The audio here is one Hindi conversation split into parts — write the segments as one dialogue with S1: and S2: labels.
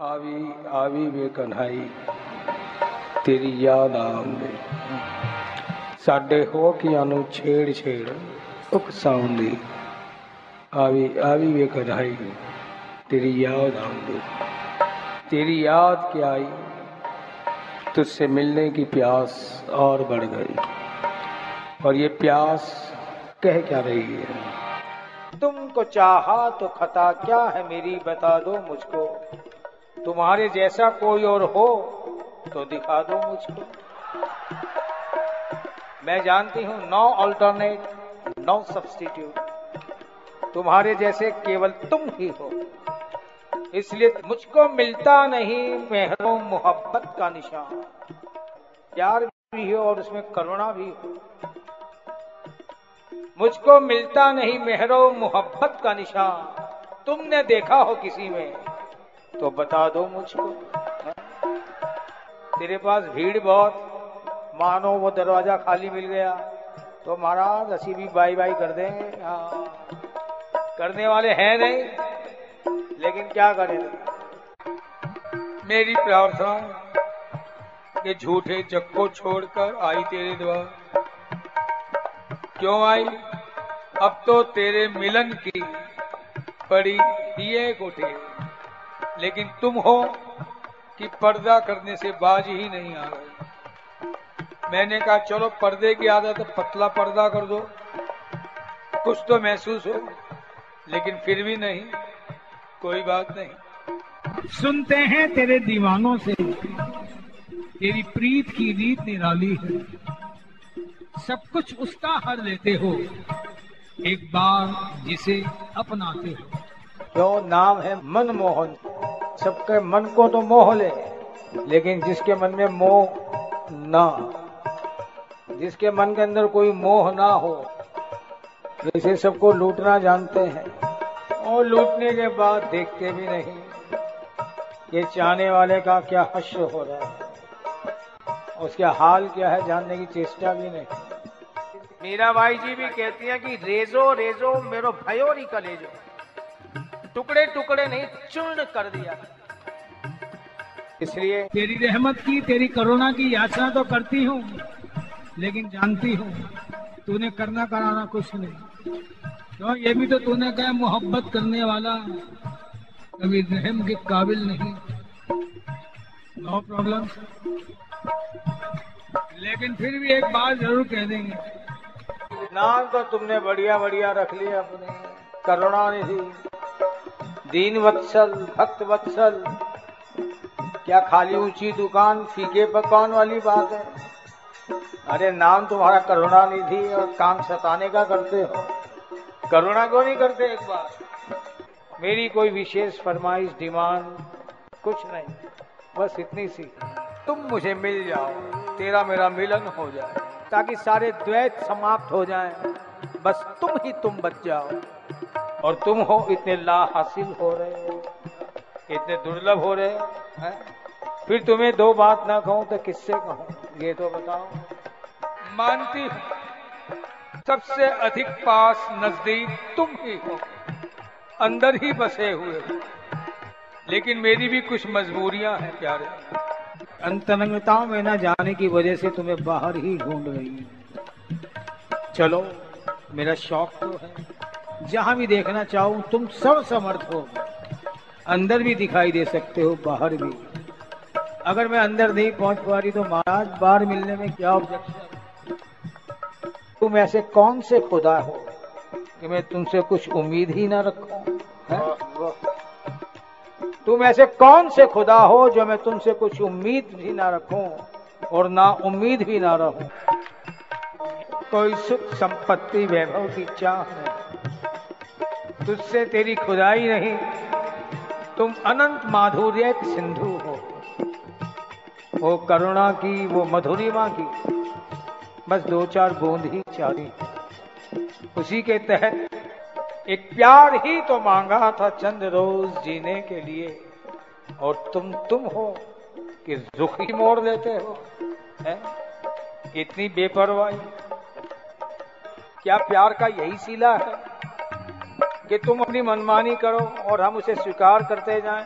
S1: आवी आवी वे कन्हई, तेरी याद आंदे ਸਾਡੇ ਹੋ ਕਿਆਂ छेड़ छेड़ ਛੇੜ ਉਕਸਾਉਂਦੀ आवी ਆਵੀ ਵੇ ਕਢਾਈ ਤੇਰੀ ਯਾਦ ਆਉਂਦੀ ਤੇਰੀ ਯਾਦ ਕਿ आई? तुझसे मिलने की प्यास और बढ़ गई। और ये प्यास कह क्या रही है? तुमको चाहा तो खता क्या है मेरी, बता दो मुझको। तुम्हारे जैसा कोई और हो तो दिखा दो मुझको। मैं जानती हूँ नो अल्टरनेट नो सब्सटीट्यूट तुम्हारे जैसे केवल तुम ही हो। इसलिए मुझको मिलता नहीं मेहरों मोहब्बत का निशान। प्यार भी हो और उसमें करुणा भी हो। मुझको मिलता नहीं मेहरो मोहब्बत का निशान। तुमने देखा हो किसी में? तो बता दो मुझको तेरे पास भीड़ बहुत। मानो वो दरवाज़ा खाली मिल गया। तो महाराज, असी भी बाई बाई कर देंगे। हाँ। करने वाले हैं नहीं, लेकिन क्या करें? मेरी प्रार्थना कि झूठे जग को छोड़कर आई तेरे द्वार। क्यों आई? अब तो तेरे मिलन की पड़ी, दिए कोठे लेकिन तुम हो कि पर्दा करने से बाज ही नहीं आ रहे। मैंने कहा चलो पर्दे की आदत पतला पर्दा कर दो। कुछ तो महसूस हो लेकिन फिर भी नहीं कोई बात नहीं।
S2: सुनते हैं तेरे दीवानों से तेरी प्रीत की रीत निराली है। सब कुछ उसका हर लेते हो एक बार जिसे अपनाते हो।
S1: क्यों नाम है मनमोहन सबके मन को तो मोह ले, लेकिन जिसके मन में मोह ना, जिसके मन के अंदर कोई मोह ना हो जैसे सबको लूटना जानते हैं। और लूटने के बाद देखते भी नहीं ये चाहने वाले का क्या हश हो रहा है। उसके हाल क्या है जानने की चेष्टा भी नहीं।
S3: मीराबाई जी भी कहती हैं कि रेजो रेजो, मेरो भयो री कलेजो टुकड़े टुकड़े नहीं, चूर्ण कर दिया।
S1: इसलिए
S2: तेरी रहमत की तेरी करुणा की याचना तो करती हूँ लेकिन जानती हूँ तूने करना कराना कुछ नहीं। क्यों? ये भी तो तूने कहा मोहब्बत करने वाला कभी रहम के काबिल नहीं। नो प्रॉब्लम लेकिन फिर भी एक बात ज़रूर कह देंगे।
S1: नाम तो तुमने बढ़िया बढ़िया रख लिया अपने। करुणा निधि दीन वत्सल भक्त वत्सल। क्या खाली ऊँची दुकान, फीके पकवान वाली बात है? अरे, नाम तुम्हारा करुणा निधि और काम सताने का करते हो। करुणा क्यों नहीं करते एक बार? मेरी कोई विशेष फरमाइश, डिमांड, कुछ नहीं, बस इतनी सी। तुम मुझे मिल जाओ, तेरा मेरा मिलन हो जाए, ताकि सारे द्वैत समाप्त हो जाएँ। बस तुम ही तुम बच जाओ। और तुम हो इतने ला हासिल हो रहे हो इतने दुर्लभ हो रहे, हैं? फिर तुम्हें दो बात ना कहूँ तो किससे कहूँ? ये तो बताओ। मानती हूँ सबसे अधिक पास नज़दीक तुम ही हो। अंदर ही बसे हुए हो। लेकिन मेरी भी कुछ मजबूरियाँ हैं प्यारे। अंतरंगताओं में न जाने की वजह से तुम्हें बाहर ही ढूंढ रही हूँ। चलो मेरा शौक तो है। जहाँ भी देखना चाहूँ तुम सब समर्थ हो। अंदर भी दिखाई दे सकते हो बाहर भी। अगर मैं अंदर नहीं पहुँच पा रही तो महाराज, बाहर मिलने में क्या ऑब्जेक्शन तुम ऐसे कौन से खुदा हो कि मैं तुमसे कुछ उम्मीद ही ना रखूँ? तुम ऐसे कौन से खुदा हो जो मैं तुमसे कुछ उम्मीद भी ना रखूँ और ना उम्मीद भी ना रहूँ? कोई सुख संपत्ति वैभव की चाह नहीं तुझसे तेरी खुदाई नहीं। तुम अनंत माधुर्य सिंधु वो करुणा की, वो मधुरिमा की। बस दो चार बूंद ही चाहिए उसी के तहत एक प्यार ही तो मांगा था चंद रोज जीने के लिए। और तुम तुम हो कि रुख ही मोड़ देते हो, है? इतनी बेपरवाही। क्या प्यार का यही सीला है कि तुम अपनी मनमानी करो और हम उसे स्वीकार करते जाएँ?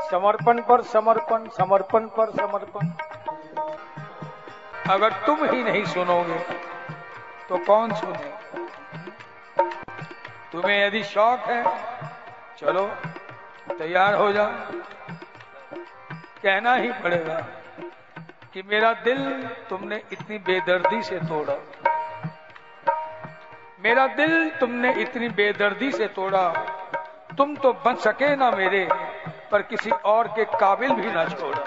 S1: समर्पण पर समर्पण समर्पण पर समर्पण। अगर तुम ही नहीं सुनोगे तो कौन सुने तुम्हें यदि शौक है, चलो, तैयार हो जाओ। कहना ही पड़ेगा कि मेरा दिल तुमने इतनी बेदर्दी से तोड़ा। मेरा दिल तुमने इतनी बेदर्दी से तोड़ा। तुम तो बन सके ना मेरे। पर किसी और के काबिल भी ना छोड़ा।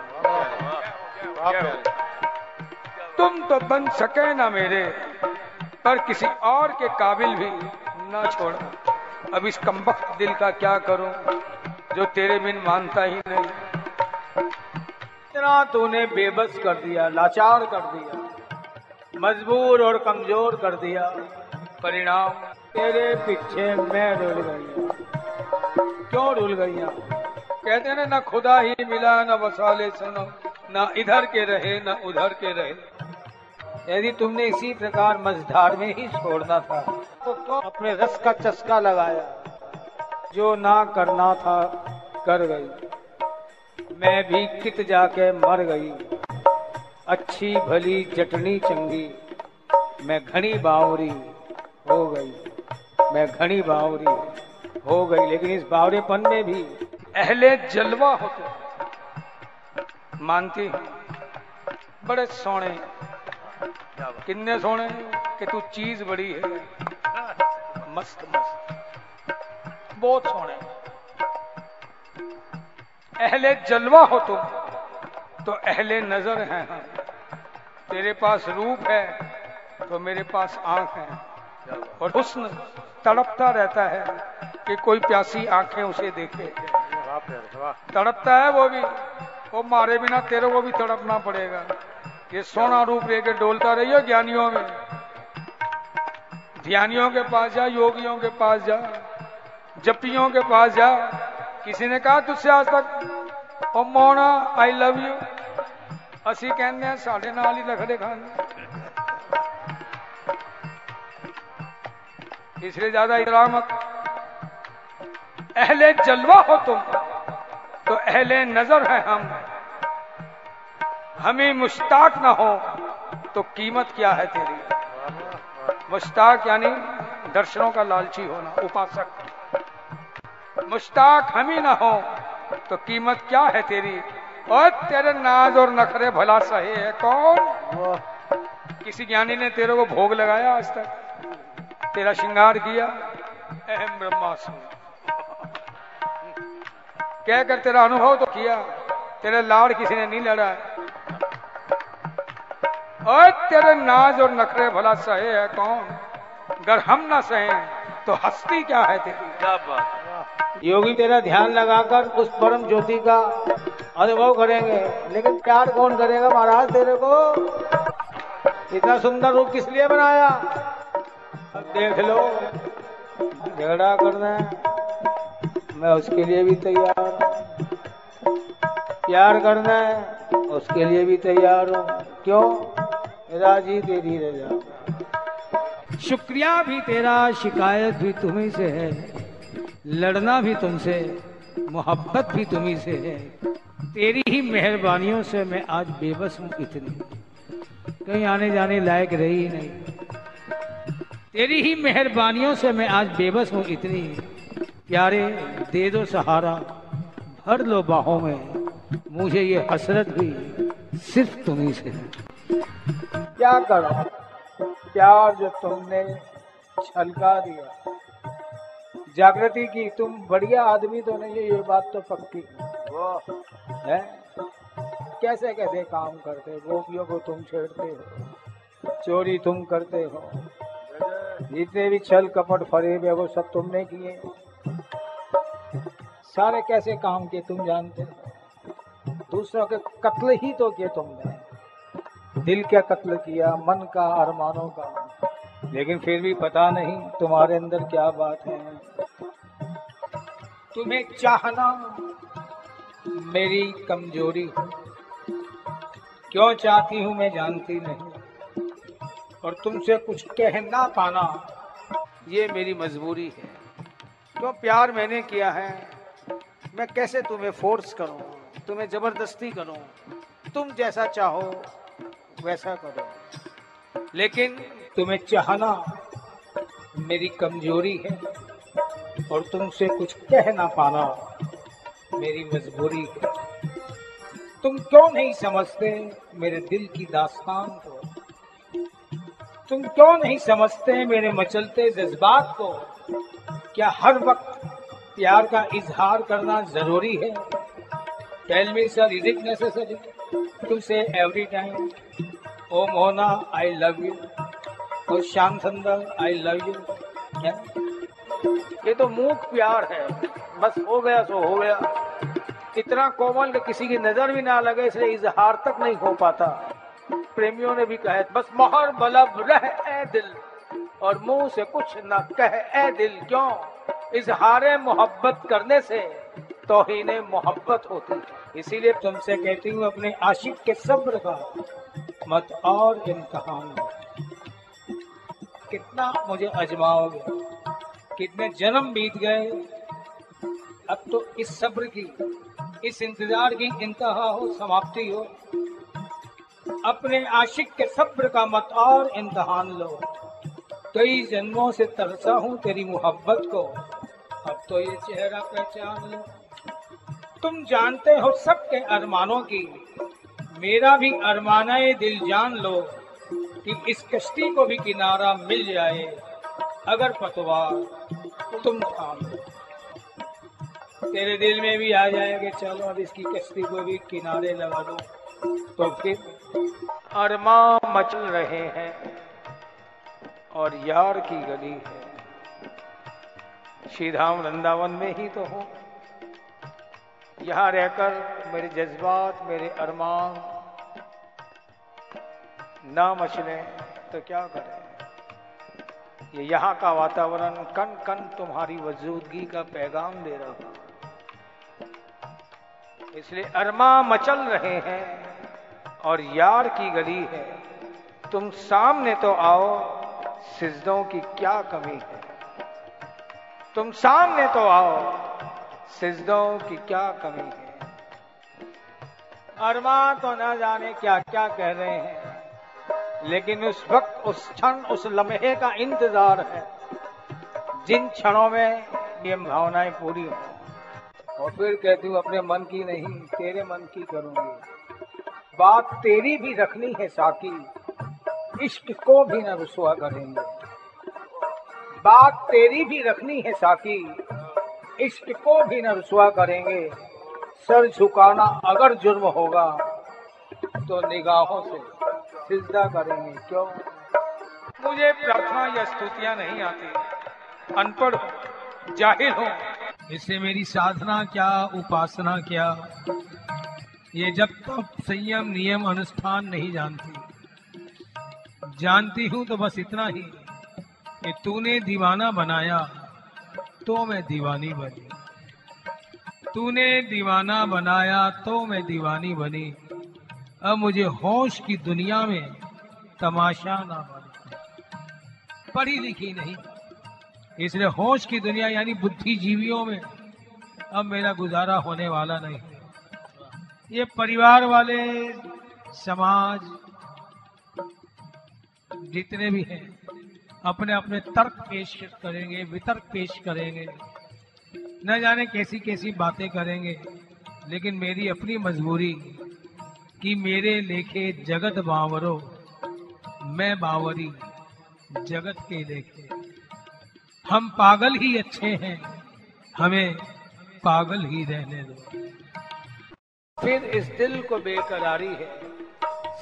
S1: तुम तो बन सके ना मेरे, पर किसी और के काबिल भी ना छोड़ा। अब इस कमबख्त दिल का क्या करूँ, जो तेरे बिन मानता ही नहीं। इतना तूने बेबस कर दिया, लाचार कर दिया, मजबूर और कमज़ोर कर दिया। परिणाम तेरे पीछे मैं रुल गई क्यों रुल गई कहते ना ना खुदा ही मिला ना वसाले सुनो ना इधर के रहे ना उधर के रहे। यदि तुमने इसी प्रकार मझधार में ही छोड़ना था तो, तो अपने रस का चस्का लगाया जो ना करना था कर गई। मैं भी कित जाके मर गई अच्छी भली जटनी चंगी मैं घनी बावरी हो गई मैं घनी बावरी हो गई लेकिन इस बावरेपन में भी अहले जलवा होते मानती बड़े सोने। किन्ने सोने? कि तू चीज़ बड़ी है। मस्त मस्त। बहुत सोने। अहले जलवा हो तुम। तो अहले नज़र हैं। हम तेरे पास रूप है तो मेरे पास आँख है। और हुस्न तड़पता रहता है कि कोई प्यासी आँखें उसे देखे। तड़पता है वो भी वो मारे बिना तेरे को भी तड़पना पड़ेगा ये सोना रूप लेके डोलता रही हो ज्ञानियों में ध्यानियों के पास जा योगियों के पास जा जपियों के पास जा किसी ने कहा तुझसे आज तक ओ मोना आई लव यू ਅਸੀਂ ਕਹਿੰਦੇ ਆ ਸਾਡੇ ਨਾਲ ਹੀ ਲਖੜੇ ਖਾਂਦੇ इसलिए ज्यादा इकरामत अहले जलवा हो तुम तो अहले नज़र है हम। हमें मुश्ताक ना हो तो कीमत क्या है तेरी? मुश्ताक यानी दर्शनों का लालची होना, उपासक। मुश्ताक हम ही ना हो तो कीमत क्या है तेरी? और तेरे नाज और नखरे भला सही है कौन? किसी ज्ञानी ने तेरे को भोग लगाया आज तक? तेरा श्रृंगार किया? अहम ब्रह्मास्मि। कह कर तेरा अनुभव तो किया। तेरे लाड़ किसी ने नहीं लड़ा। है और तेरे नाज और नखरे भला सहे है कौन? अगर हम ना सहे तो हस्ती क्या है तेरी?
S3: क्या बात
S1: योगी तेरा ध्यान लगाकर उस परम ज्योति का अनुभव करेंगे। लेकिन प्यार कौन करेगा महाराज तेरे को? इतना सुंदर रूप किस लिए बनाया? देख लो झगड़ा करना है। मैं उसके लिए भी तैयार हूँ। प्यार करना है, उसके लिए भी तैयार हूँ। क्यों? राज़ी तेरी रजा। शुक्रिया भी तेरा, शिकायत भी तुम्ही से है। लड़ना भी तुमसे, मोहब्बत भी तुम्ही से है। तेरी ही मेहरबानियों से मैं आज बेबस हूँ इतनी। कहीं आने जाने लायक रही नहीं। तेरी ही मेहरबानियों से मैं आज बेबस हूँ इतनी। प्यारे दे दो सहारा भर लो बाहों में। मुझे ये हसरत भी सिर्फ़ तुम्ही से है। क्या करो? प्यार जो तुमने छलका दिया। जागृति की तुम बढ़िया आदमी तो नहीं ये बात तो पक्की है। कैसे कैसे काम करते गोपियों को तुम छेड़ते हो चोरी तुम करते हो। जितने भी छल कपट फरेब है वो सब तुमने किए। सारे कैसे काम किए तुम जानते हो? दूसरों के कत्ल ही तो किए तुमने। दिल का कत्ल किया, मन का, अरमानों का? लेकिन फिर भी पता नहीं तुम्हारे अंदर क्या बात है। तुम्हें चाहना मेरी कमज़ोरी हो। क्यों चाहती हूँ मैं जानती नहीं। और तुमसे कुछ कह ना पाना, ये मेरी मजबूरी है। क्यों प्यार मैंने किया है
S3: मैं कैसे तुम्हें फोर्स करूँ? तुम्हें ज़बरदस्ती करूँ? तुम जैसा चाहो, वैसा करो।
S1: लेकिन तुम्हें चाहना मेरी कमज़ोरी है और तुमसे कुछ कह ना पाना मेरी मजबूरी है। तुम क्यों नहीं समझते मेरे दिल की दास्तान को? तुम क्यों नहीं समझते मेरे मचलते जज्बात को? क्या हर वक्त प्यार का इजहार करना ज़रूरी है। Tell me sir is it necessary to say every time O Mohana I love you और श्याम सुंदर आई लव यू
S3: ये तो मूक प्यार है। बस हो गया, सो हो गया। इतना कोमल कि किसी की नज़र भी ना लगे, इसलिए इजहार तक नहीं हो पाता। प्रेमियों ने भी कहा बस मोहर बलब, रह ए दिल। और मुँह से कुछ ना कह, ए दिल, क्यों? इजहार मोहब्बत करने से तोहीन मोहब्बत होती है।
S1: इसीलिए तुमसे कहती हूँ, अपने आशिक के सब्र का मत और इम्तहान कितना मुझे अजमाओगे? कितने जन्म बीत गए? अब तो इस सब्र की, इस इंतज़ार की इंतहा हो, समाप्ति हो। अपने आशिक के सब्र का मत और इम्तहान लो। कई जन्मों से तरसा हूँ तेरी मोहब्बत को। तो ये चेहरा पहचान लो। तुम जानते हो सबके अरमानों की। मेरा भी अरमाना दिल जान लो कि इस कश्ती को भी किनारा मिल जाए, अगर पतवार तुम थाम तेरे दिल में भी आ जाएगा, चलो अब इसकी कश्ती को भी किनारे लगा दो। तो फिर
S3: अरमा मचल रहे हैं और यार की गली है। श्रीधाम वृंदावन में ही तो हूँ। यहाँ रहकर मेरे जज्बात, मेरे अरमान, ना मचले तो क्या करें? ये यहाँ का वातावरण कन कन तुम्हारी वजूदगी का पैगाम दे रहा इसलिए अरमा मचल रहे हैं और यार की गली है। तुम सामने तो आओ सिजदों की क्या कमी है? तुम सामने तो आओ। सिजदों की क्या कमी है?
S1: अरमा तो न जाने क्या क्या कह रहे हैं। लेकिन उस वक्त, उस क्षण, उस लम्हे का इंतज़ार है। जिन क्षणों में ये भावनाएँ पूरी हो। और फिर कहती हूँ, अपने मन की नहीं, तेरे मन की करूँगी। बात तेरी भी रखनी है साकी। इश्क को भी न रुसवा करेंगे। बात तेरी भी रखनी है साकी इश्क को भी न रुसवा करेंगे। सर झुकाना अगर जुर्म होगा तो निगाहों से सिजदा करेंगे। क्यों?
S3: मुझे प्रार्थना या स्तुतियाँ नहीं आती। अनपढ़ जाहिल हूँ।
S2: इससे मेरी साधना क्या उपासना क्या? ये जब तक संयम नियम अनुष्ठान नहीं जानती। जानती हूँ तो बस इतना ही। कि तूने दीवाना बनाया तो मैं दीवानी बनी। तूने दीवाना बनाया तो मैं दीवानी बनी। अब मुझे होश की दुनिया में तमाशा ना बने पढ़ी लिखी नहीं। इसलिए होश की दुनिया यानी बुद्धिजीवियों में अब मेरा गुजारा होने वाला नहीं। ये परिवार वाले, समाज, जितने भी हैं अपने अपने तर्क पेश करेंगे, वितर्क पेश करेंगे। न जाने कैसी कैसी बातें करेंगे, लेकिन मेरी अपनी मजबूरी कि मेरे लेखे जगत बावरो, मैं बावरी जगत के लेखे। हम पागल ही अच्छे हैं, हमें पागल ही रहने दो।
S3: फिर इस दिल को बेकरारी है,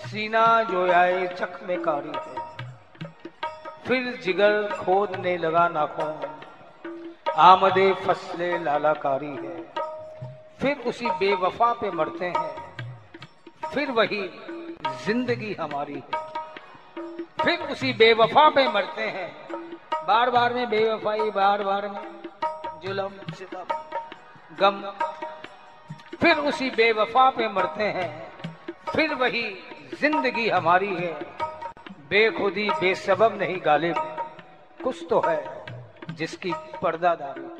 S3: सीना जो आए में कारी है। फिर जिगर खोदने लगा नाखून। आमदे फसले लालाकारी है। फिर उसी बेवफा पे मरते हैं। फिर वही ज़िंदगी हमारी है। फिर उसी बेवफा पे मरते हैं। बार बार में बेवफाई, बार बार में जुलम, सितम, गम। फिर उसी बेवफा पे मरते हैं। फिर वही ज़िंदगी हमारी है। बेखुदी बेसबब नहीं गालिब। कुछ तो है जिसकी पर्दादारी।